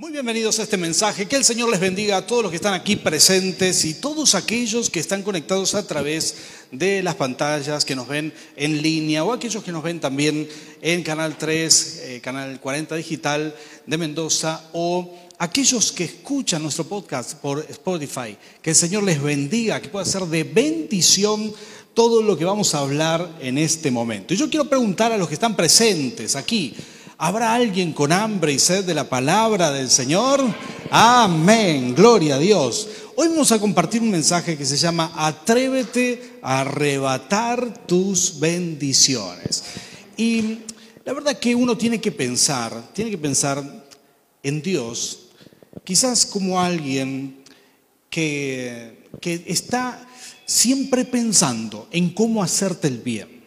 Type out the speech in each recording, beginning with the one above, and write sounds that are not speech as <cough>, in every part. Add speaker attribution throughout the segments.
Speaker 1: Muy bienvenidos a este mensaje. Que el Señor les bendiga a todos los que están aquí presentes y todos aquellos que están conectados a través de las pantallas, que nos ven en línea o aquellos que nos ven también en Canal 3, eh, Canal 40 Digital de Mendoza o aquellos que escuchan nuestro podcast por Spotify. Que el Señor les bendiga, que pueda ser de bendición todo lo que vamos a hablar en este momento. Y yo quiero preguntar a los que están presentes aquí. ¿Habrá alguien con hambre y sed de la palabra del Señor? Amén, gloria a Dios. Hoy vamos a compartir un mensaje que se llama Atrévete a arrebatar tus bendiciones. Y la verdad que uno tiene que pensar, tiene que pensar en Dios, quizás como alguien que, que está siempre pensando en cómo hacerte el bien.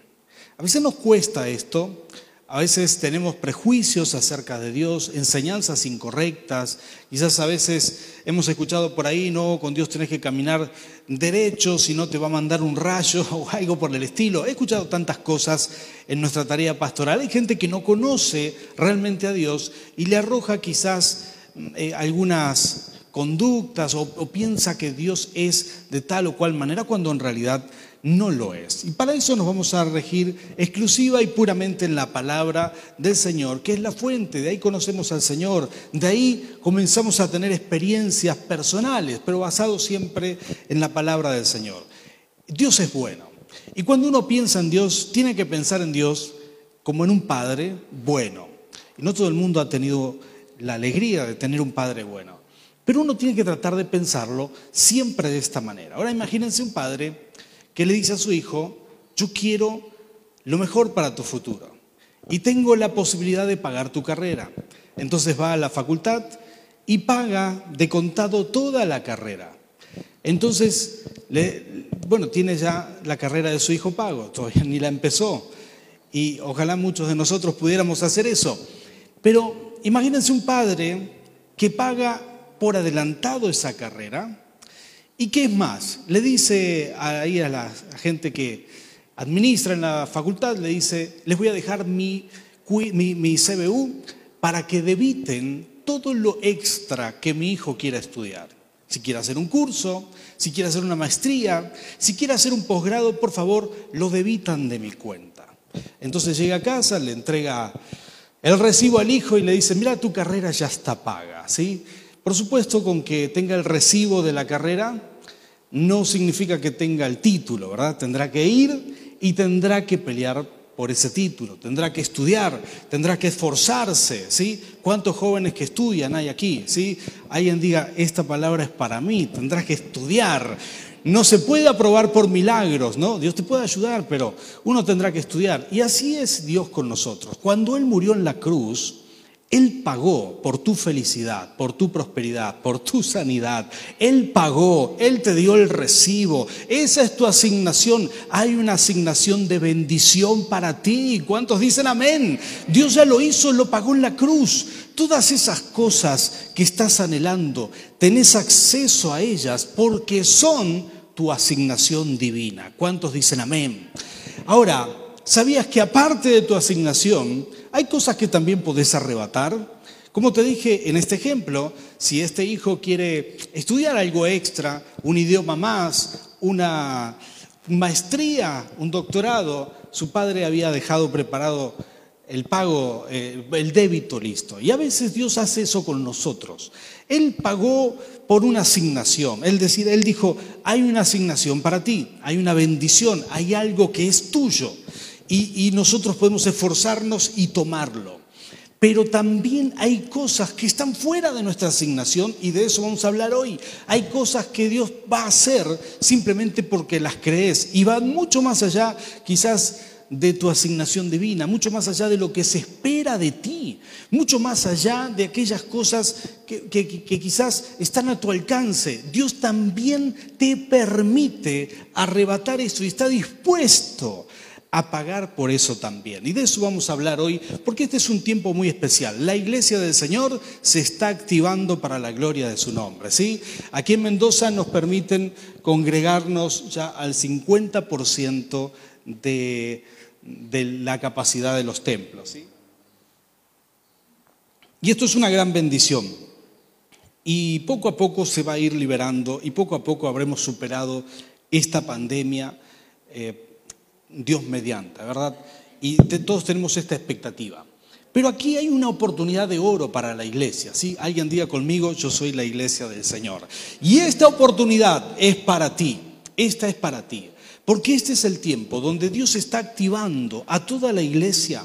Speaker 1: A veces nos cuesta esto, a veces tenemos prejuicios acerca de Dios, enseñanzas incorrectas. Quizás a veces hemos escuchado por ahí, no, con Dios tenés que caminar derecho, si no te va a mandar un rayo <laughs> o algo por el estilo. He escuchado tantas cosas en nuestra tarea pastoral. Hay gente que no conoce realmente a Dios y le arroja quizás eh, algunas conductas o, o piensa que Dios es de tal o cual manera cuando en realidad no lo es. Y para eso nos vamos a regir exclusiva y puramente en la palabra del Señor, que es la fuente, de ahí conocemos al Señor, de ahí comenzamos a tener experiencias personales, pero basado siempre en la palabra del Señor. Dios es bueno. Y cuando uno piensa en Dios, tiene que pensar en Dios como en un padre bueno. Y no todo el mundo ha tenido la alegría de tener un padre bueno. Pero uno tiene que tratar de pensarlo siempre de esta manera. Ahora imagínense un padre que le dice a su hijo, yo quiero lo mejor para tu futuro y tengo la posibilidad de pagar tu carrera. Entonces va a la facultad y paga de contado toda la carrera. Entonces, bueno, tiene ya la carrera de su hijo pago, todavía ni la empezó. Y ojalá muchos de nosotros pudiéramos hacer eso. Pero imagínense un padre que paga por adelantado esa carrera ¿Y qué es más? Le dice ahí a la gente que administra en la facultad, le dice, les voy a dejar mi, mi, CBU para que debiten todo lo extra que mi hijo quiera estudiar. Si quiere hacer un curso, si quiere hacer una maestría, si quiere hacer un posgrado, por favor, lo debitan de mi cuenta. Entonces llega a casa, le entrega el recibo al hijo y le dice, mira, tu carrera ya está paga, ¿sí? Por supuesto, con que tenga el recibo de la carrera, no significa que tenga el título, ¿verdad? Tendrá que ir y tendrá que pelear por ese título, tendrá que estudiar, tendrá que esforzarse, ¿sí? ¿Cuántos jóvenes que estudian hay aquí, ¿sí? Alguien diga, esta palabra es para mí, tendrás que estudiar. No se puede aprobar por milagros, ¿no? Dios te puede ayudar, pero uno tendrá que estudiar. Y así es Dios con nosotros. Cuando Él murió en la cruz, él pagó por tu felicidad, por tu prosperidad, por tu sanidad. Él pagó, Él te dio el recibo. Esa es tu asignación. Hay una asignación de bendición para ti. ¿Cuántos dicen amén? Dios ya lo hizo, lo pagó en la cruz. Todas esas cosas que estás anhelando, tenés acceso a ellas porque son tu asignación divina. ¿Cuántos dicen amén? Ahora, ¿sabías que aparte de tu asignación, hay cosas que también podés arrebatar. Como te dije en este ejemplo, si este hijo quiere estudiar algo extra, un idioma más, una maestría, un doctorado, su padre había dejado preparado el pago, eh, el débito listo. Y a veces Dios hace eso con nosotros. Él pagó por una asignación. Él, decide, él dijo, hay una asignación para ti, hay una bendición, hay algo que es tuyo y, nosotros podemos esforzarnos y tomarlo. Pero también hay cosas que están fuera de nuestra asignación y de eso vamos a hablar hoy. Hay cosas que Dios va a hacer simplemente porque las crees y van mucho más allá quizás de tu asignación divina, mucho más allá de lo que se espera de ti, mucho más allá de aquellas cosas que, que, quizás están a tu alcance. Dios también te permite arrebatar eso y está dispuesto a pagar por eso también. Y de eso vamos a hablar hoy, porque este es un tiempo muy especial. La iglesia del Señor se está activando para la gloria de su nombre. ¿sí? Aquí en Mendoza nos permiten congregarnos ya al 50% de, de, la capacidad de los templos. ¿sí? Y esto es una gran bendición. y poco a poco se va a ir liberando y poco a poco habremos superado esta pandemia, eh, Dios mediante, ¿verdad? Y todos tenemos esta expectativa. Pero aquí hay una oportunidad de oro para la iglesia. ¿sí? Alguien diga conmigo, yo soy la iglesia del Señor. Y esta oportunidad es para ti. Esta es para ti. Porque este es el tiempo donde Dios está activando a toda la iglesia,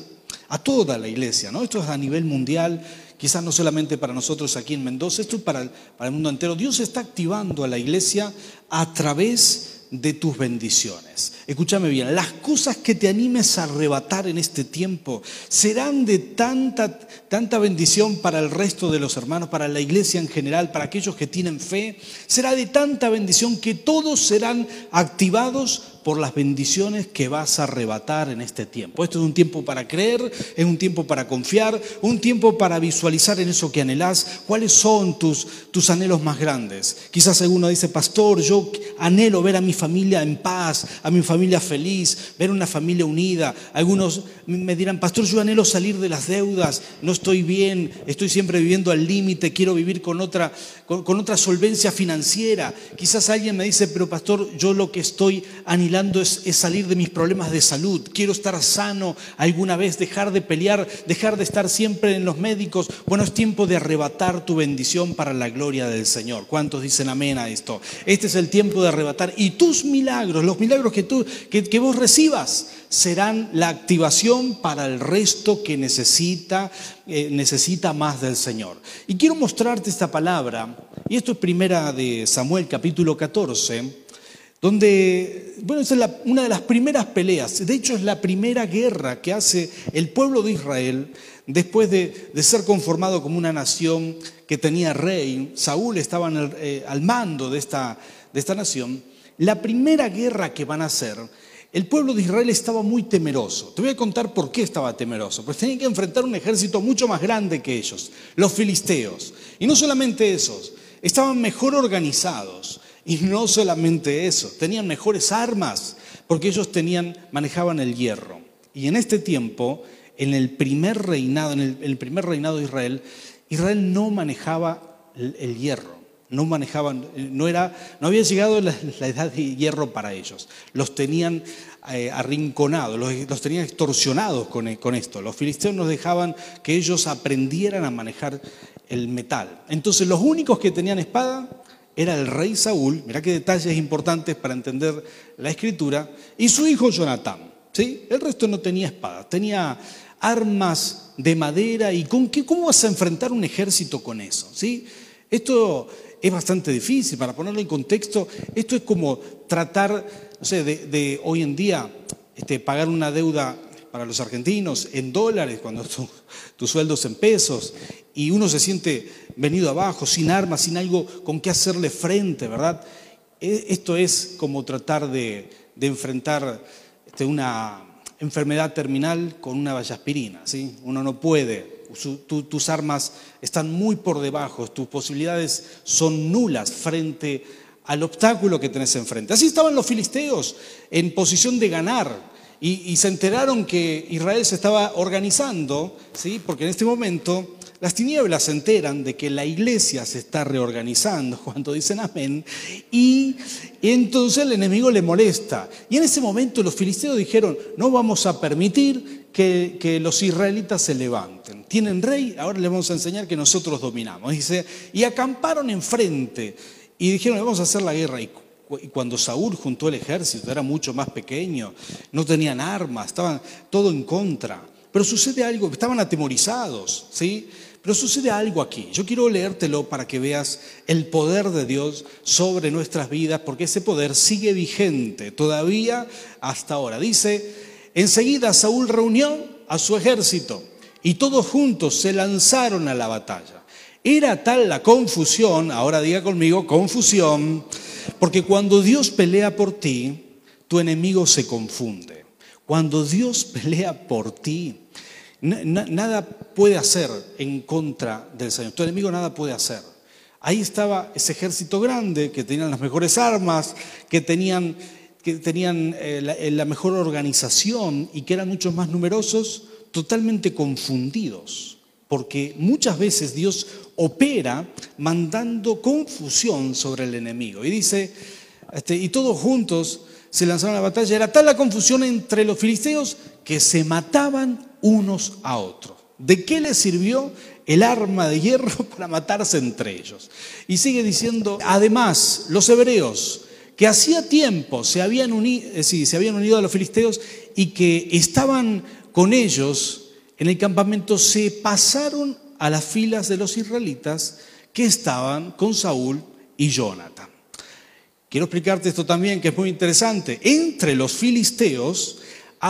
Speaker 1: a toda la iglesia, ¿no? Esto es a nivel mundial, quizás no solamente para nosotros aquí en Mendoza, esto es para para el mundo entero. Dios está activando a la iglesia a través de tus bendiciones. Escúchame bien, las cosas que te animes a arrebatar en este tiempo serán de tanta, tanta bendición para el resto de los hermanos, para la iglesia en general, para aquellos que tienen fe. Será de tanta bendición que todos serán activados por las bendiciones que vas a arrebatar en este tiempo. Esto es un tiempo para creer, es un tiempo para confiar, un tiempo para visualizar en eso que anhelás, cuáles son tus, tus anhelos más grandes. Quizás alguno dice, pastor, yo anhelo ver a mi familia en paz, a mi familia feliz, ver una familia unida. Algunos me dirán, pastor, yo anhelo salir de las deudas, no estoy bien, estoy siempre viviendo al límite, quiero vivir con otra, con, otra solvencia financiera. Quizás alguien me dice, pero pastor, yo lo que estoy anhelando es, salir de mis problemas de salud. Quiero estar sano alguna vez, dejar de pelear, dejar de estar siempre en los médicos. Bueno, es tiempo de arrebatar tu bendición para la gloria del Señor. ¿Cuántos dicen amén a esto? Este es el tiempo de arrebatar. Y tus milagros, los milagros que, tú, que, que vos recibas, serán la activación para el resto que necesita, eh, necesita más del Señor. Y quiero mostrarte esta palabra, y esto es primera de Samuel capítulo 14, donde, bueno, es una de las primeras peleas, de hecho es la primera guerra que hace el pueblo de Israel después de, ser conformado como una nación que tenía rey, Saúl estaba eh, al mando de esta, de esta nación, la primera guerra que van a hacer el pueblo de Israel estaba muy temeroso. Te voy a contar por qué estaba temeroso. Pues tenían que enfrentar un ejército mucho más grande que ellos, los filisteos. Y no solamente esos, estaban mejor organizados. Y no solamente eso, tenían mejores armas, porque ellos tenían, manejaban el hierro. Y en este tiempo, en el primer reinado, en el, primer reinado de Israel, Israel no manejaba el hierro no manejaban, no, era, no había llegado la, edad de hierro para ellos. Los tenían eh, arrinconados, los, tenían extorsionados con, con, esto. Los filisteos nos dejaban que ellos aprendieran a manejar el metal. Entonces los únicos que tenían espada era el rey Saúl, mirá qué detalles importantes para entender la escritura, y su hijo Jonatán. ¿sí? El resto no tenía espada, tenía armas de madera y con qué, ¿cómo vas a enfrentar un ejército con eso? ¿sí? Esto es bastante difícil. Para ponerlo en contexto, esto es como tratar, no sé, de, hoy en día este, pagar una deuda para los argentinos en dólares, cuando tu, tu sueldo es en pesos, y uno se siente venido abajo, sin armas, sin algo con qué hacerle frente, ¿verdad? E, esto es como tratar de, enfrentar este, una enfermedad terminal con una vallaspirina, ¿sí? Uno no puede tus armas están muy por debajo, tus posibilidades son nulas frente al obstáculo que tenés enfrente. Así estaban los filisteos en posición de ganar y, se enteraron que Israel se estaba organizando, ¿sí? porque en este momento las tinieblas se enteran de que la iglesia se está reorganizando <laughs> cuando dicen amén y, entonces el enemigo le molesta. Y en ese momento los filisteos dijeron, no vamos a permitir que, los israelitas se levanten. Tienen rey, ahora les vamos a enseñar que nosotros dominamos. Dice, y acamparon enfrente y dijeron, vamos a hacer la guerra. Y cuando Saúl juntó el ejército, era mucho más pequeño, no tenían armas, estaban todo en contra. Pero sucede algo, estaban atemorizados, ¿sí? Pero sucede algo aquí. Yo quiero leértelo para que veas el poder de Dios sobre nuestras vidas, porque ese poder sigue vigente todavía hasta ahora. Dice, enseguida Saúl reunió a su ejército y todos juntos se lanzaron a la batalla. Era tal la confusión, ahora diga conmigo, confusión, porque cuando Dios pelea por ti, tu enemigo se confunde. Cuando Dios pelea por ti, nada puede hacer en contra del Señor. Tu enemigo nada puede hacer. Ahí estaba ese ejército grande que tenían las mejores armas, que tenían, que tenían eh, eh, la, mejor organización y que eran muchos más numerosos, totalmente confundidos. Porque muchas veces Dios opera mandando confusión sobre el enemigo. Y dice, este, y todos juntos se lanzaron a la batalla. Era tal la confusión entre los filisteos que se mataban unos a otros. ¿De qué les sirvió el arma de hierro <laughs> para matarse entre ellos? Y sigue diciendo, además, los hebreos que hacía tiempo se habían, unido, eh, se habían unido a los filisteos y que estaban con ellos en el campamento, se pasaron a las filas de los israelitas que estaban con Saúl y Jonathan. Quiero explicarte esto también, que es muy interesante. Entre los filisteos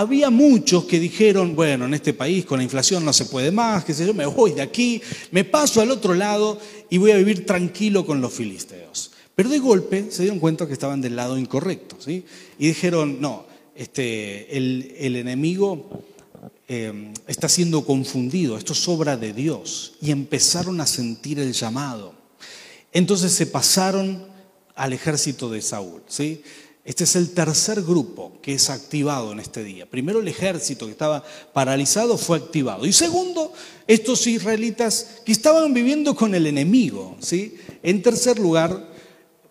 Speaker 1: había muchos que dijeron, bueno, en este país con la inflación no se puede más, qué sé yo, me voy de aquí, me paso al otro lado y voy a vivir tranquilo con los filisteos. Pero de golpe se dieron cuenta que estaban del lado incorrecto, ¿sí? Y dijeron, no, este, el, enemigo eh, está siendo confundido, esto es obra de Dios. Y empezaron a sentir el llamado. Entonces se pasaron al ejército de Saúl, ¿sí? Este es el tercer grupo que es activado en este día. Primero el ejército que estaba paralizado fue activado. Y segundo, estos israelitas que estaban viviendo con el enemigo. ¿sí? En tercer lugar,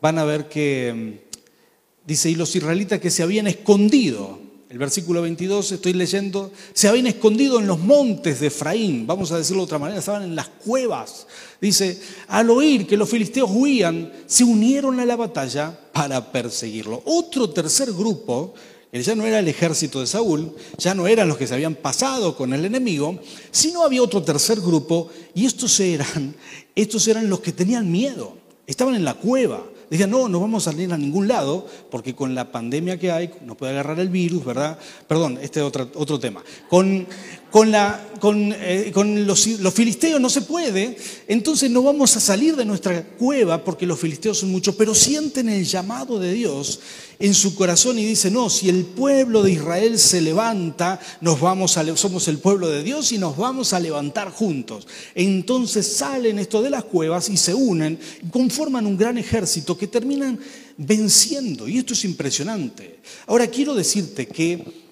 Speaker 1: van a ver que mm, dice, y los israelitas que se habían escondido, el versículo 22 estoy leyendo, se habían escondido en los montes de Efraín, vamos a decirlo de otra manera, estaban en las cuevas. Dice, al oír que los filisteos huían, se unieron a la batalla para perseguirlo. Otro tercer grupo, que ya no era el ejército de Saúl, ya no eran los que se habían pasado con el enemigo, sino había otro tercer grupo, y estos eran, estos eran los que tenían miedo, estaban en la cueva Decían, no, no vamos a salir a ningún lado porque con la pandemia que hay nos puede agarrar el virus, ¿verdad? Perdón, este es otro, otro tema. Con, con, eh, los, filisteos no se puede, entonces no vamos a salir de nuestra cueva porque los filisteos son muchos, pero sienten el llamado de Dios en su corazón y dicen, no, si el pueblo de Israel se levanta, nos vamos a, somos el pueblo de Dios y nos vamos a levantar juntos. Entonces salen esto de las cuevas y se unen, conforman un gran ejército que terminan venciendo, y esto es impresionante. Ahora quiero decirte que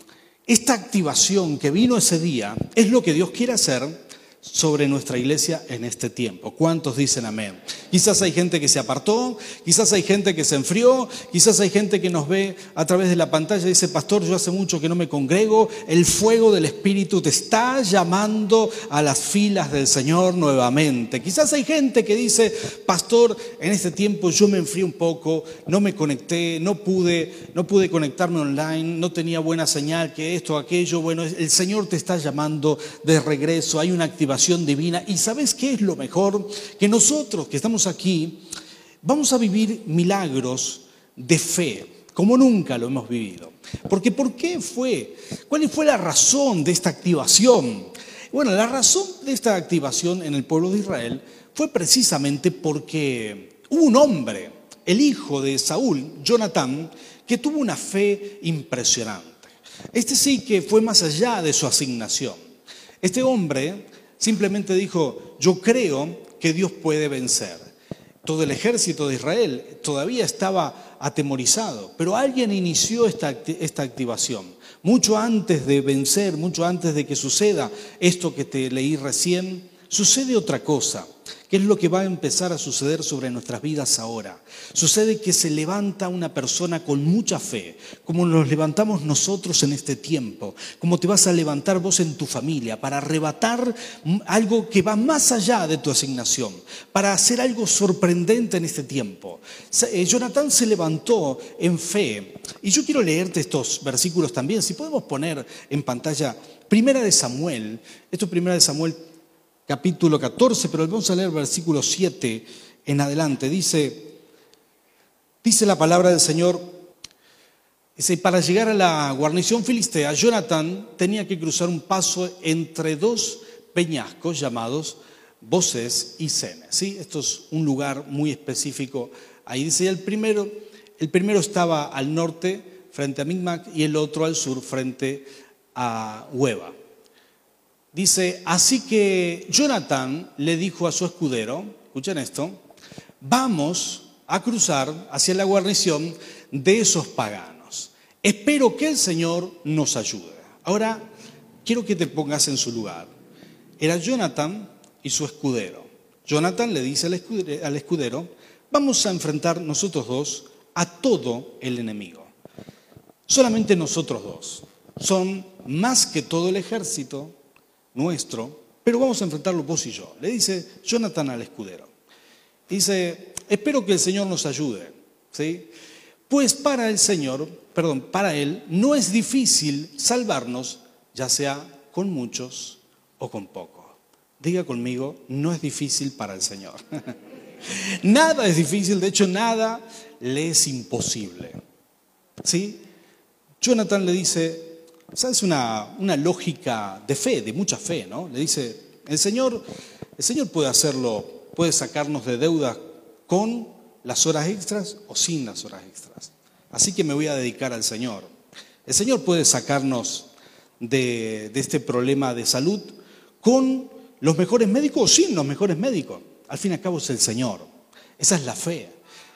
Speaker 1: esta activación que vino ese día es lo que Dios quiere hacer sobre nuestra iglesia en este tiempo. ¿Cuántos dicen amén? Quizás hay gente que se apartó, quizás hay gente que se enfrió, quizás hay gente que nos ve a través de la pantalla y dice, pastor, yo hace mucho que no me congrego, el fuego del Espíritu te está llamando a las filas del Señor nuevamente. Quizás hay gente que dice, pastor, en este tiempo yo me enfrié un poco, no me conecté, no pude, no pude conectarme online, no tenía buena señal, que esto, aquello, bueno, el Señor te está llamando de regreso, hay una activación divina. Y sabes qué es lo mejor? Que nosotros que estamos aquí vamos a vivir milagros de fe, como nunca lo hemos vivido. Porque ¿por qué fue? ¿Cuál fue la razón de esta activación? Bueno, la razón de esta activación en el pueblo de Israel fue precisamente porque hubo un hombre, el hijo de Saúl, Jonatán, que tuvo una fe impresionante. Este sí que fue más allá de su asignación. Este hombre Simplemente dijo, yo creo que Dios puede vencer. Todo el ejército de Israel todavía estaba atemorizado, pero alguien inició esta, activación. Mucho antes de vencer, mucho antes de que suceda esto que te leí recién, sucede otra cosa. ¿Qué es lo que va a empezar a suceder sobre nuestras vidas ahora? Sucede que se levanta una persona con mucha fe, como nos levantamos nosotros en este tiempo, como te vas a levantar vos en tu familia, para arrebatar algo que va más allá de tu asignación, para hacer algo sorprendente en este tiempo. Eh, Jonathan se levantó en fe, y yo quiero leerte estos versículos también, si podemos poner en pantalla Primera de Samuel, esto es Primera de Samuel capítulo 14, pero vamos a leer versículo 7 en adelante. Dice, dice la palabra del Señor, dice, para llegar a la guarnición filistea, Jonathan tenía que cruzar un paso entre dos peñascos llamados Voces y Sene. ¿sí? Esto es un lugar muy específico. Ahí dice, el primero, el primero estaba al norte, frente a Micmac, y el otro al sur, frente a Hueva. Dice, así que Jonathan le dijo a su escudero, escuchen esto, vamos a cruzar hacia la guarnición de esos paganos. Espero que el Señor nos ayude. Ahora, quiero que te pongas en su lugar. Era Jonathan y su escudero. Jonathan le dice al escudero, vamos a enfrentar nosotros dos a todo el enemigo. Solamente nosotros dos. Son más que todo el ejército nuestro, pero vamos a enfrentarlo vos y yo. Le dice Jonathan al escudero. Dice, espero que el Señor nos ayude. ¿sí? Pues para el Señor, perdón, para Él no es difícil salvarnos, ya sea con muchos o con pocos. Diga conmigo, no es difícil para el Señor. <laughs> nada es difícil, de hecho nada le es imposible. ¿Sí? Jonathan le dice, ¿sabes? Una, una lógica de fe, de mucha fe, ¿no? Le dice, el Señor, el Señor puede hacerlo, puede sacarnos de deuda con las horas extras o sin las horas extras. Así que me voy a dedicar al Señor. El Señor puede sacarnos de, de este problema de salud con los mejores médicos o sin los mejores médicos. Al fin y al cabo es el Señor. Esa es la fe.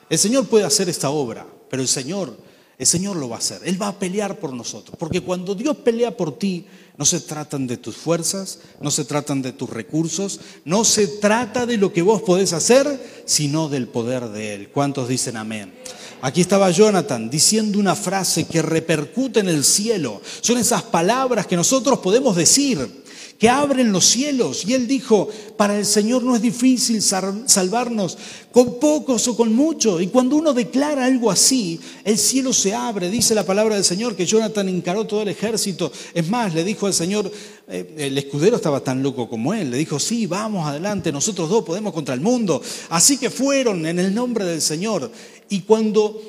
Speaker 1: El Señor puede hacer esta obra, pero el Señor, el Señor lo va a hacer. Él va a pelear por nosotros. Porque cuando Dios pelea por ti, no se tratan de tus fuerzas, no se tratan de tus recursos, no se trata de lo que vos podés hacer, sino del poder de Él. ¿Cuántos dicen amén? Aquí estaba Jonathan diciendo una frase que repercute en el cielo. Son esas palabras que nosotros podemos decir que abren los cielos. Y él dijo, para el Señor no es difícil salvarnos con pocos o con muchos. Y cuando uno declara algo así, el cielo se abre. Dice la palabra del Señor que Jonathan encaró todo el ejército. Es más, le dijo al Señor, eh, el escudero estaba tan loco como él. Le dijo, sí, vamos adelante, nosotros dos podemos contra el mundo. Así que fueron en el nombre del Señor. Y cuando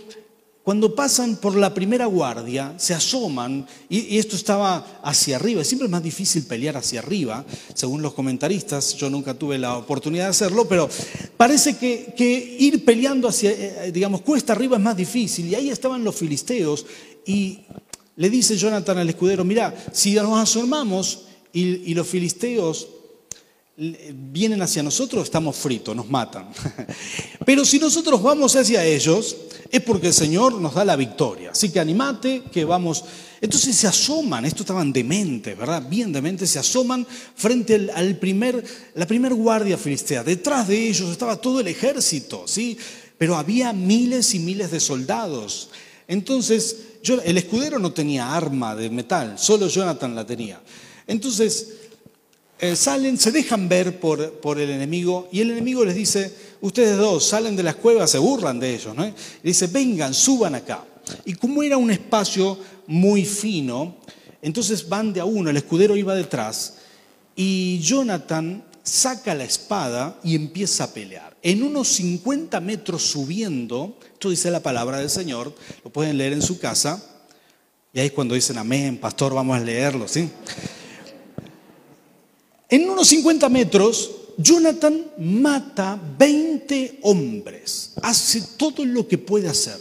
Speaker 1: cuando pasan por la primera guardia, se asoman, y, esto estaba hacia arriba, siempre es más difícil pelear hacia arriba, según los comentaristas, yo nunca tuve la oportunidad de hacerlo, pero parece que, ir peleando hacia, eh, digamos, cuesta arriba es más difícil, y ahí estaban los filisteos, y le dice Jonathan al escudero, mira, si nos asomamos y los filisteos vienen hacia nosotros, estamos fritos, nos matan. <laughs> Pero si nosotros vamos hacia ellos, es porque el Señor nos da la victoria. Así que animate, que vamos. Entonces se asoman, estos estaban dementes, ¿verdad? Bien dementes, se asoman frente al, primer, la primer guardia filistea. Detrás de ellos estaba todo el ejército, ¿sí? Pero había miles y miles de soldados. Entonces, yo, el escudero no tenía arma de metal, solo Jonathan la tenía. Entonces, eh, salen, se dejan ver por, por, el enemigo y el enemigo les dice, ustedes dos salen de las cuevas, se burlan de ellos, ¿no? Y dice, vengan, suban acá. Y como era un espacio muy fino, entonces van de a uno, el escudero iba detrás y Jonathan saca la espada y empieza a pelear. En unos 50 metros subiendo, esto dice la palabra del Señor, lo pueden leer en su casa, y ahí es cuando dicen, amén, pastor, vamos a leerlo, ¿sí? En unos 50 metros, Jonathan mata 20 hombres, hace todo lo que puede hacer.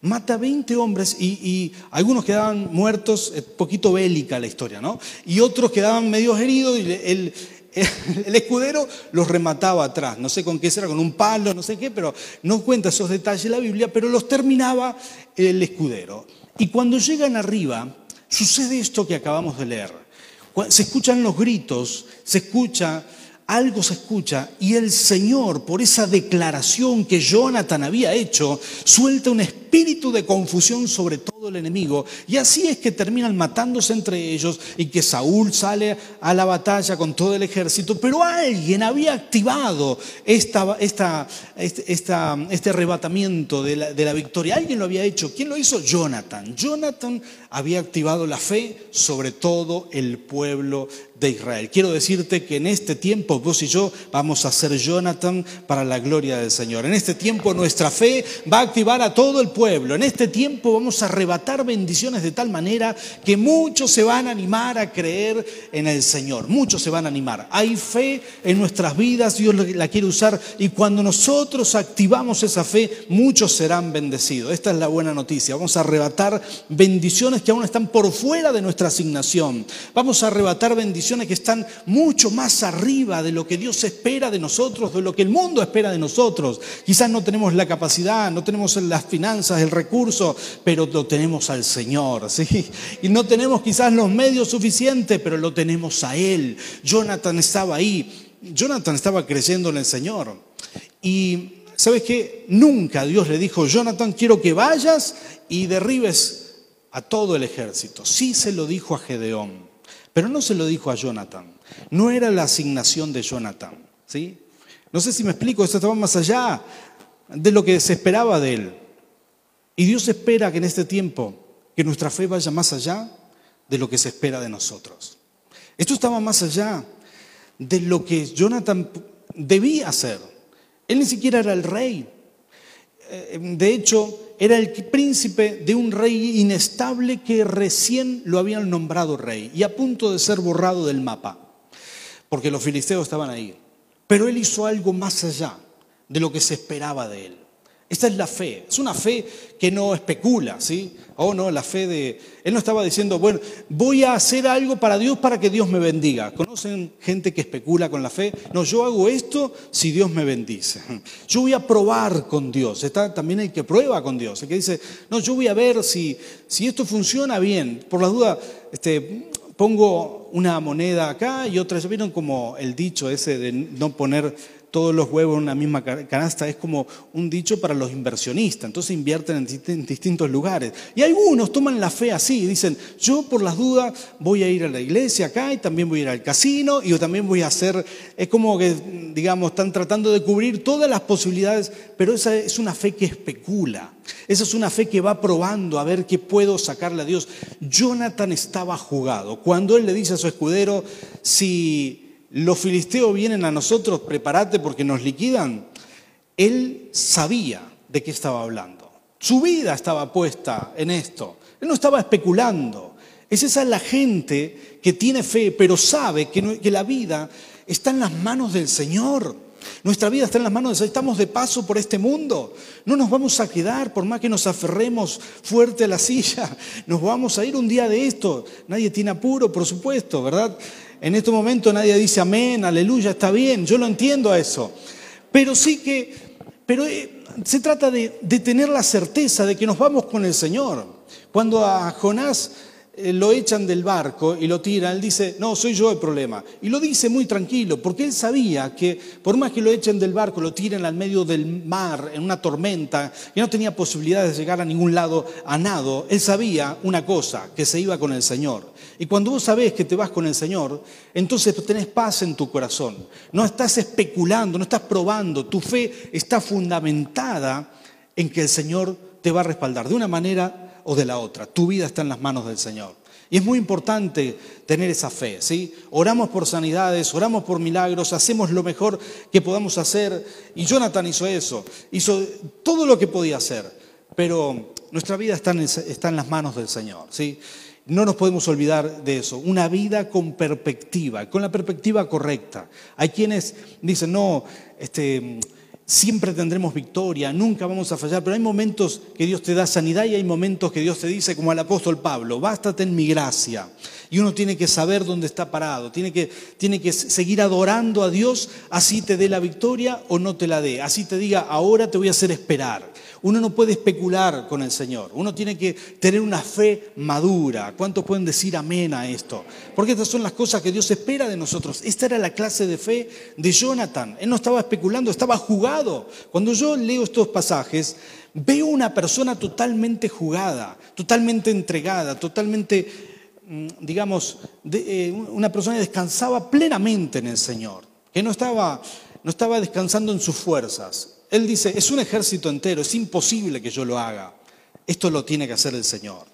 Speaker 1: Mata 20 hombres y, algunos quedaban muertos, es poquito bélica la historia, ¿no? Y otros quedaban medio heridos y el, <laughs> el, escudero los remataba atrás, no sé con qué será, con un palo, no sé qué, pero no cuenta esos detalles la Biblia, pero los terminaba el escudero. Y cuando llegan arriba, sucede esto que acabamos de leer. Se escuchan los gritos, se escucha, algo se escucha y el Señor, por esa declaración que Jonathan había hecho, suelta un espíritu de confusión sobre todo el enemigo. Y así es que terminan matándose entre ellos y que Saúl sale a la batalla con todo el ejército. Pero alguien había activado esta, esta, este, este arrebatamiento de la, de la victoria. Alguien lo había hecho. ¿Quién lo hizo? Jonathan. Jonathan había activado la fe sobre todo el pueblo de Israel. Quiero decirte que en este tiempo vos y yo vamos a ser Jonathan para la gloria del Señor. En este tiempo nuestra fe va a activar a todo el pueblo en este tiempo vamos a arrebatar bendiciones de tal manera que muchos se van a animar a creer en el Señor. Muchos se van a animar. Hay fe en nuestras vidas, Dios la quiere usar y cuando nosotros activamos esa fe, muchos serán bendecidos. Esta es la buena noticia. Vamos a arrebatar bendiciones que aún están por fuera de nuestra asignación. Vamos a arrebatar bendiciones que están mucho más arriba de lo que Dios espera de nosotros, de lo que el mundo espera de nosotros. Quizás no tenemos la capacidad, no tenemos las finanzas el recurso, pero lo tenemos al Señor, ¿sí? Y no tenemos quizás los medios suficientes, pero lo tenemos a Él. Jonathan estaba ahí Jonathan estaba creyendo en el Señor. Y ¿sabes qué? Nunca Dios le dijo, Jonathan, quiero que vayas y derribes a todo el ejército. Sí se lo dijo a Gedeón, pero no se lo dijo a Jonathan. No era la asignación de Jonathan. ¿sí? No sé si me explico, esto estaba más allá de lo que se esperaba de él. Y Dios espera que en este tiempo, que nuestra fe vaya más allá de lo que se espera de nosotros. Esto estaba más allá de lo que Jonathan debía hacer. Él ni siquiera era el rey. Eh, de hecho, era el príncipe de un rey inestable que recién lo habían nombrado rey y a punto de ser borrado del mapa, porque los filisteos estaban ahí. Pero él hizo algo más allá de lo que se esperaba de él. Esta es la fe. Es una fe que no especula, ¿sí? Oh, no, la fe de... Él no estaba diciendo, bueno, voy a hacer algo para Dios para que Dios me bendiga. ¿Conocen gente que especula con la fe? No, yo hago esto si Dios me bendice. <laughs> Yo voy a probar con Dios. Está también el que prueba con Dios. El que dice, no, yo voy a ver si, si esto funciona bien. Por la duda, este, pongo una moneda acá y otra. ¿Ya vieron como el dicho ese de no poner todos los huevos en una misma canasta, es como un dicho para los inversionistas, entonces invierten en distintos lugares. Y algunos toman la fe así, dicen, yo por las dudas voy a ir a la iglesia acá y también voy a ir al casino y yo también voy a hacer, es como que, digamos, están tratando de cubrir todas las posibilidades, pero esa es una fe que especula, esa es una fe que va probando a ver qué puedo sacarle a Dios. Jonathan estaba jugado, cuando él le dice a su escudero, si los filisteos vienen a nosotros, prepárate porque nos liquidan. Él sabía de qué estaba hablando. Su vida estaba puesta en esto. Él no estaba especulando. Es esa la gente que tiene fe, pero sabe que, la vida está en las manos del Señor. Nuestra vida está en las manos de Dios. Estamos de paso por este mundo. No nos vamos a quedar, por más que nos aferremos fuerte a la <laughs> silla. Nos vamos a ir un día de esto. Nadie tiene apuro, por supuesto, ¿verdad? En este momento nadie dice amén, aleluya, está bien, yo lo entiendo a eso. Pero sí que, pero eh, se trata de, tener la certeza de que nos vamos con el Señor. Cuando a Jonás eh, lo echan del barco y lo tiran, él dice, no, soy yo el problema. Y lo dice muy tranquilo, porque él sabía que por más que lo echen del barco, lo tiren al medio del mar, en una tormenta, que no tenía posibilidades de llegar a ningún lado a nado, él sabía una cosa, que se iba con el Señor. Y cuando vos sabés que te vas con el Señor, entonces tenés paz en tu corazón. No estás especulando, no estás probando, tu fe está fundamentada en que el Señor te va a respaldar de una manera o de la otra. Tu vida está en las manos del Señor. Y es muy importante tener esa fe, ¿sí? Oramos por sanidades, oramos por milagros, hacemos lo mejor que podamos hacer. Y Jonathan hizo eso, hizo todo lo que podía hacer. Pero nuestra vida está en, está en las manos del Señor, ¿sí? No nos podemos olvidar de eso. Una vida con perspectiva, con la perspectiva correcta. Hay quienes dicen, no, este, siempre tendremos victoria, nunca vamos a fallar, pero hay momentos que Dios te da sanidad y hay momentos que Dios te dice, como al apóstol Pablo, bástate en mi gracia. Y uno tiene que saber dónde está parado, tiene que, tiene que seguir adorando a Dios, así te dé la victoria o no te la dé, así te diga, ahora te voy a hacer esperar. Uno no puede especular con el Señor, uno tiene que tener una fe madura. ¿Cuántos pueden decir amén a esto? Porque estas son las cosas que Dios espera de nosotros. Esta era la clase de fe de Jonathan. Él no estaba especulando, estaba jugado. Cuando yo leo estos pasajes, veo una persona totalmente jugada, totalmente entregada, totalmente, mm, digamos, eh, una persona que descansaba plenamente en el Señor, que no estaba, no estaba descansando en sus fuerzas, él dice, es un ejército entero, es imposible que yo lo haga. Esto lo tiene que hacer el Señor.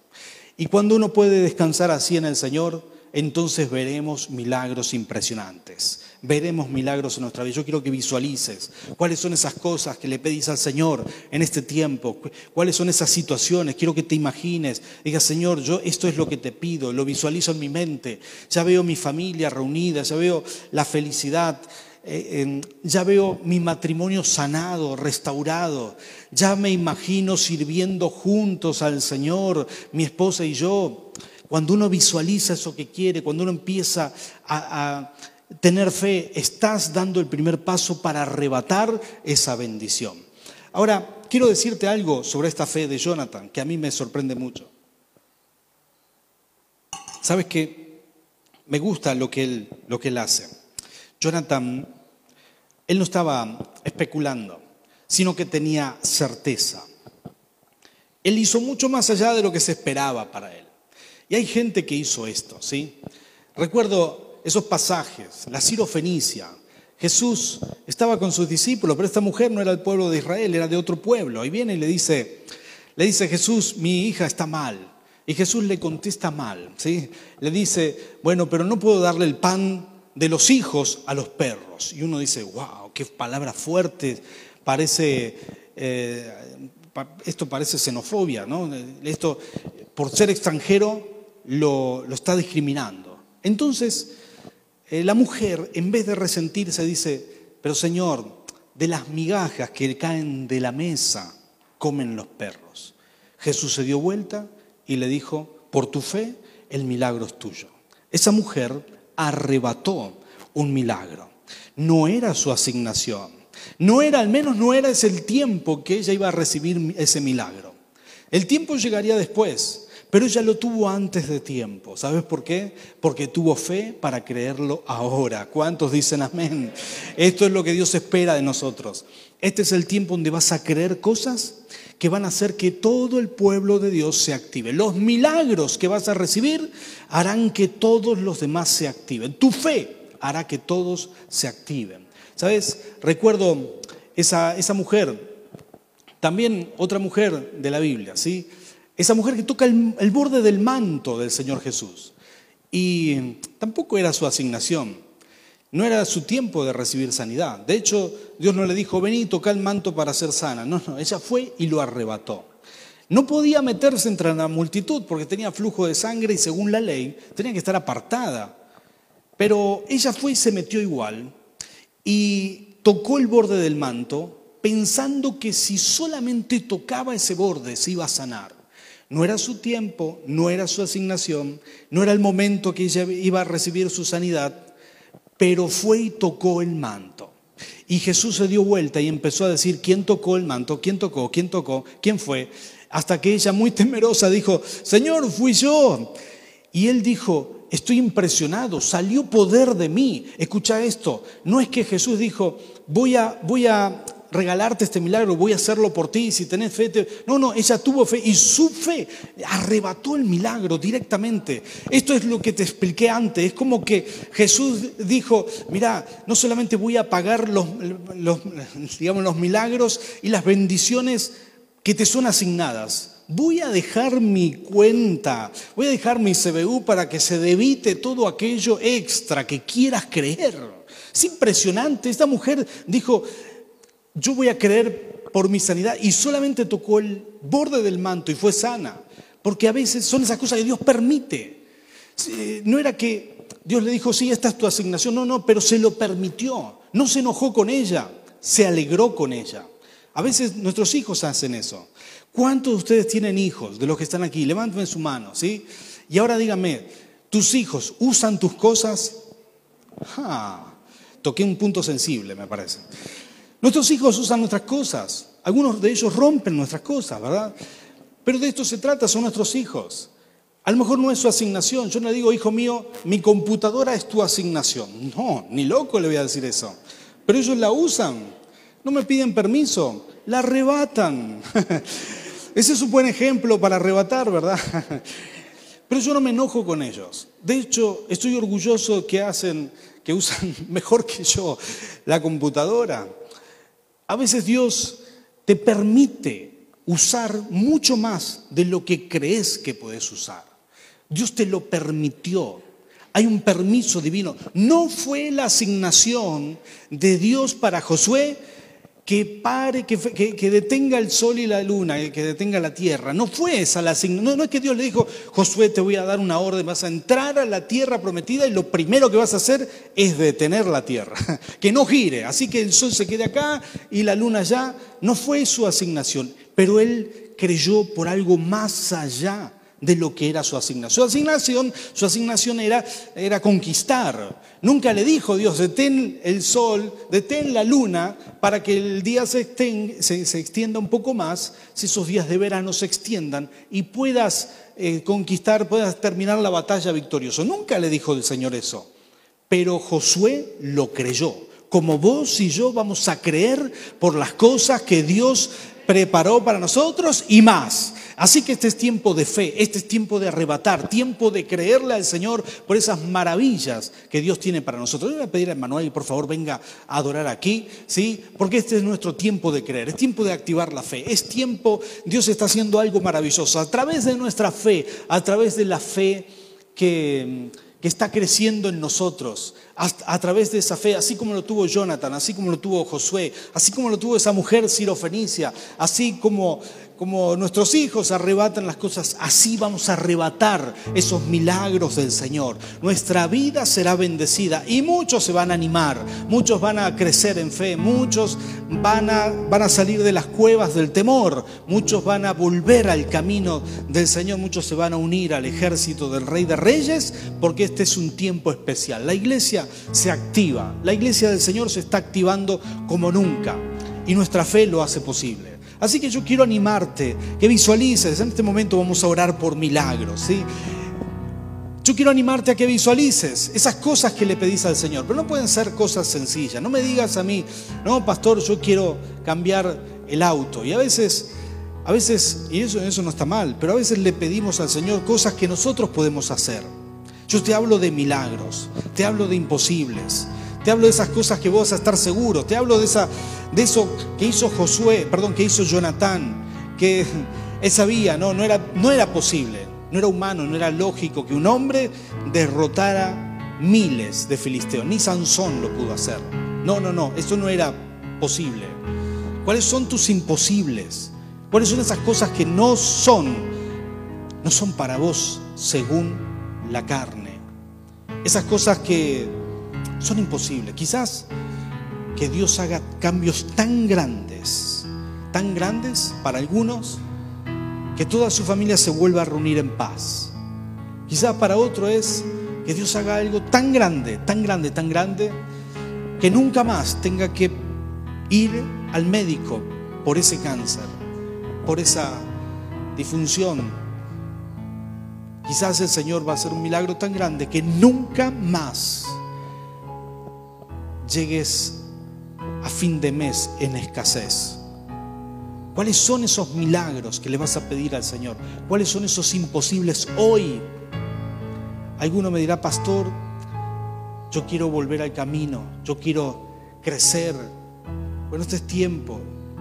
Speaker 1: Y cuando uno puede descansar así en el Señor, entonces veremos milagros impresionantes. Veremos milagros en nuestra vida. Yo quiero que visualices cuáles son esas cosas que le pedís al Señor en este tiempo, cuáles son esas situaciones. Quiero que te imagines, digas, Señor, yo esto es lo que te pido, lo visualizo en mi mente. Ya veo mi familia reunida, ya veo la felicidad eh, ya veo mi matrimonio sanado, restaurado, ya me imagino sirviendo juntos al Señor, mi esposa y yo. Cuando uno visualiza eso que quiere, cuando uno empieza a, a tener fe, estás dando el primer paso para arrebatar esa bendición. Ahora, quiero decirte algo sobre esta fe de Jonathan, que a mí me sorprende mucho. ¿Sabes qué? Me gusta lo que él, lo que él hace. Jonathan él no estaba especulando, sino que tenía certeza. Él hizo mucho más allá de lo que se esperaba para él. Y hay gente que hizo esto, ¿sí? Recuerdo esos pasajes, la Fenicia. Jesús estaba con sus discípulos, pero esta mujer no era del pueblo de Israel, era de otro pueblo. Y viene y le dice, le dice Jesús, mi hija está mal. Y Jesús le contesta mal, ¿sí? Le dice, bueno, pero no puedo darle el pan de los hijos a los perros. Y uno dice, wow, qué palabra fuerte, parece, eh, esto parece xenofobia, ¿no? Esto, por ser extranjero, lo, está discriminando. Entonces, eh, la mujer, en vez de resentirse, dice, pero Señor, de las migajas que caen de la mesa, comen los perros. Jesús se dio vuelta y le dijo, por tu fe, el milagro es tuyo. Esa mujer arrebató un milagro. No era su asignación. No era, al menos no era ese el tiempo que ella iba a recibir ese milagro. El tiempo llegaría después, pero ella lo tuvo antes de tiempo. ¿Sabes por qué? Porque tuvo fe para creerlo ahora. ¿Cuántos dicen amén? Esto es lo que Dios espera de nosotros. Este es el tiempo donde vas a creer cosas que van a hacer que todo el pueblo de Dios se active. Los milagros que vas a recibir harán que todos los demás se activen. Tu fe hará que todos se activen. ¿Sabes? Recuerdo esa, esa mujer, también otra mujer de la Biblia, ¿sí? Esa mujer que toca el, el borde del manto del Señor Jesús. Y tampoco era su asignación. No era su tiempo de recibir sanidad. De hecho, Dios no le dijo, vení y toca el manto para ser sana. No, no, ella fue y lo arrebató. No podía meterse entre la multitud porque tenía flujo de sangre y según la ley tenía que estar apartada. Pero ella fue y se metió igual y tocó el borde del manto pensando que si solamente tocaba ese borde se iba a sanar. No era su tiempo, no era su asignación, no era el momento que ella iba a recibir su sanidad, pero fue y tocó el manto. Y Jesús se dio vuelta y empezó a decir, ¿quién tocó el manto? ¿Quién tocó? ¿Quién tocó? ¿Quién fue? Hasta que ella muy temerosa dijo, Señor, fui yo. Y él dijo, estoy impresionado, salió poder de mí. Escucha esto, no es que Jesús dijo, voy a, voy a regalarte este milagro, voy a hacerlo por ti, si tenés fe. No, no, ella tuvo fe y su fe arrebató el milagro directamente. Esto es lo que te expliqué antes, es como que Jesús dijo, mira, no solamente voy a pagar los, digamos, los milagros y las bendiciones que te son asignadas, voy a dejar mi cuenta, voy a dejar mi CBU para que se debite todo aquello extra que quieras creer. Es impresionante, esta mujer dijo, yo voy a creer por mi sanidad y solamente tocó el borde del manto y fue sana. Porque a veces son esas cosas que Dios permite. No era que Dios le dijo, sí, esta es tu asignación, no, no, pero se lo permitió. No se enojó con ella, se alegró con ella. A veces nuestros hijos hacen eso. ¿Cuántos de ustedes tienen hijos de los que están aquí? Levanten su mano, ¿sí? Y ahora díganme, ¿tus hijos usan tus cosas? Ah, toqué un punto sensible, me parece. Nuestros hijos usan nuestras cosas. Algunos de ellos rompen nuestras cosas, ¿verdad? Pero de esto se trata, son nuestros hijos. A lo mejor no es su asignación. Yo no le digo, hijo mío, mi computadora es tu asignación. No, ni loco le voy a decir eso. Pero ellos la usan. No me piden permiso. La arrebatan. <laughs> Ese es un buen ejemplo para arrebatar, ¿verdad? <laughs> Pero yo no me enojo con ellos. De hecho, estoy orgulloso que hacen, que usan <laughs> mejor que yo la computadora. A veces Dios te permite usar mucho más de lo que crees que puedes usar. Dios te lo permitió. Hay un permiso divino. No fue la asignación de Dios para Josué que pare, que, detenga el sol y la luna, que detenga la tierra. No fue esa la asignación. No, es que Dios le dijo, Josué, te voy a dar una orden, vas a entrar a la tierra prometida y lo primero que vas a hacer es detener la tierra, <laughs> que no gire. Así que el sol se quede acá y la luna allá. No fue su asignación, pero él creyó por algo más allá de lo que era su asignación. Su asignación, su asignación era, era conquistar. Nunca le dijo Dios, detén el sol, detén la luna para que el día se, se, extienda un poco más, si esos días de verano se extiendan y puedas eh, conquistar, puedas terminar la batalla victorioso. Nunca le dijo el Señor eso. Pero Josué lo creyó. como vos y yo vamos a creer por las cosas que Dios preparó para nosotros y más. Así que este es tiempo de fe, este es tiempo de arrebatar, tiempo de creerle al Señor por esas maravillas que Dios tiene para nosotros. Yo voy a pedir a Manuel por favor venga a adorar aquí, ¿sí? Porque este es nuestro tiempo de creer, es tiempo de activar la fe, es tiempo, Dios está haciendo algo maravilloso a través de nuestra fe, a través de la fe que que está creciendo en nosotros a, través de esa fe, así como lo tuvo Jonathan, así como lo tuvo Josué, así como lo tuvo esa mujer sirofenicia, así como como nuestros hijos arrebatan las cosas, así vamos a arrebatar esos milagros del Señor. Nuestra vida será bendecida y muchos se van a animar, muchos van a crecer en fe, muchos van a, van a salir de las cuevas del temor, muchos van a volver al camino del Señor, muchos se van a unir al ejército del Rey de Reyes, porque este es un tiempo especial. La iglesia se activa, la iglesia del Señor se está activando como nunca y nuestra fe lo hace posible. Así que yo quiero animarte, que visualices. En este momento vamos a orar por milagros, ¿sí? Yo quiero animarte a que visualices esas cosas que le pedís al Señor, pero no pueden ser cosas sencillas. No me digas a mí, no, pastor, yo quiero cambiar el auto. Y a veces, a veces, y eso, eso no está mal, pero a veces le pedimos al Señor cosas que nosotros podemos hacer. Yo te hablo de milagros, te hablo de imposibles, te hablo de esas cosas que vos vas a estar seguro, te hablo de esa de eso que hizo Josué, perdón, que hizo Jonatán, que <laughs> él sabía, no, no era, no era posible, no era humano, no era lógico que un hombre derrotara miles de filisteos, ni Sansón lo pudo hacer. No, no, no, eso no era posible. ¿Cuáles son tus imposibles? ¿Cuáles son esas cosas que no son, no son para vos según la carne? Esas cosas que son imposibles. Quizás que Dios haga cambios tan grandes, tan grandes para algunos, que toda su familia se vuelva a reunir en paz. Quizás para otro es que Dios haga algo tan grande, tan grande, tan grande, que nunca más tenga que ir al médico por ese cáncer, por esa disfunción. Quizás el Señor va a hacer un milagro tan grande que nunca más llegues a fin de mes en escasez? ¿Cuáles son esos milagros que le vas a pedir al Señor? ¿Cuáles son esos imposibles hoy? Alguno me dirá, pastor, yo quiero volver al camino, yo quiero crecer. Bueno, este es tiempo,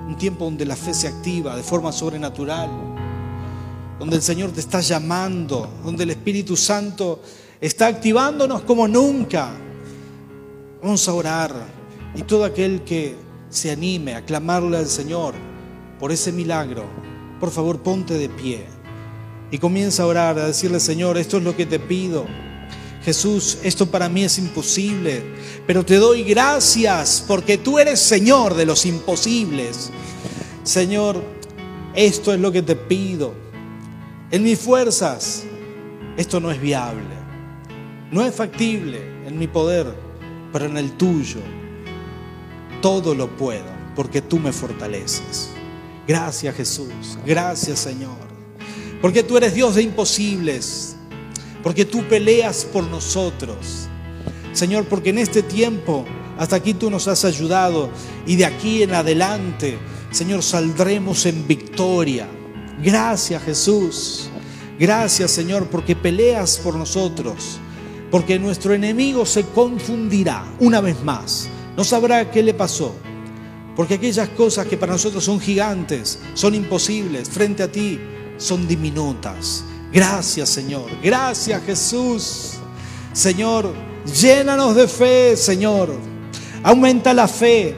Speaker 1: un tiempo donde la fe se activa de forma sobrenatural, donde el Señor te está llamando, donde el Espíritu Santo está activándonos como nunca. Vamos a orar. Y todo aquel que se anime a clamarle al Señor por ese milagro, por favor ponte de pie y comienza a orar, a decirle, Señor, esto es lo que te pido. Jesús, esto para mí es imposible, pero te doy gracias porque tú eres Señor de los imposibles. Señor, esto es lo que te pido. En mis fuerzas, esto no es viable, no es factible en mi poder, pero en el tuyo todo lo puedo porque tú me fortaleces. Gracias Jesús, gracias Señor, porque tú eres Dios de imposibles, porque tú peleas por nosotros. Señor, porque en este tiempo, hasta aquí tú nos has ayudado y de aquí en adelante, Señor, saldremos en victoria. Gracias Jesús, gracias Señor, porque peleas por nosotros, porque nuestro enemigo se confundirá una vez más no sabrá qué le pasó. Porque aquellas cosas que para nosotros son gigantes, son imposibles, frente a ti son diminutas. Gracias Señor, gracias Jesús. Señor, llénanos de fe, Señor. Aumenta la fe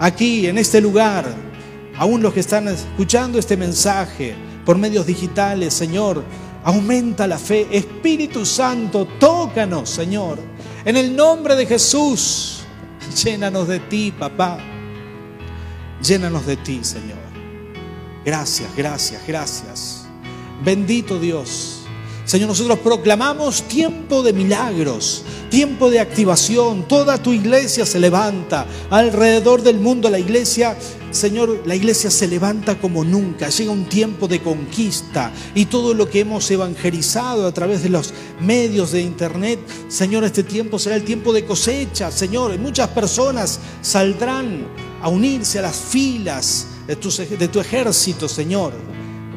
Speaker 1: aquí, en este lugar. Aún los que están escuchando este mensaje por medios digitales, Señor, aumenta la fe. Espíritu Santo, tócanos, Señor. En el nombre de Jesús. Llénanos de ti, papá. Llénanos de ti, Señor. Gracias, gracias, gracias. Bendito Dios. Señor, nosotros proclamamos tiempo de milagros, tiempo de activación. Toda tu iglesia se levanta. Alrededor del mundo la iglesia, Señor, la iglesia se levanta como nunca. Llega un tiempo de conquista y todo lo que hemos evangelizado a través de los medios de internet, Señor, este tiempo será el tiempo de cosecha, Señor. Muchas personas saldrán a unirse a las filas de tu, de tu ejército, Señor,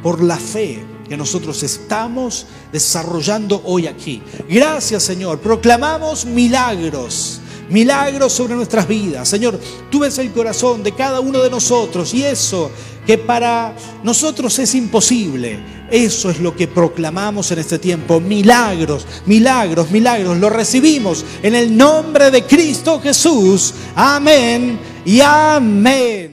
Speaker 1: por la fe que nosotros estamos desarrollando hoy aquí. Gracias Señor, proclamamos milagros, milagros sobre nuestras vidas. Señor, tú ves el corazón de cada uno de nosotros y eso que para nosotros es imposible, eso es lo que proclamamos en este tiempo. Milagros, milagros, milagros. Lo recibimos en el nombre de Cristo Jesús. Amén y amén.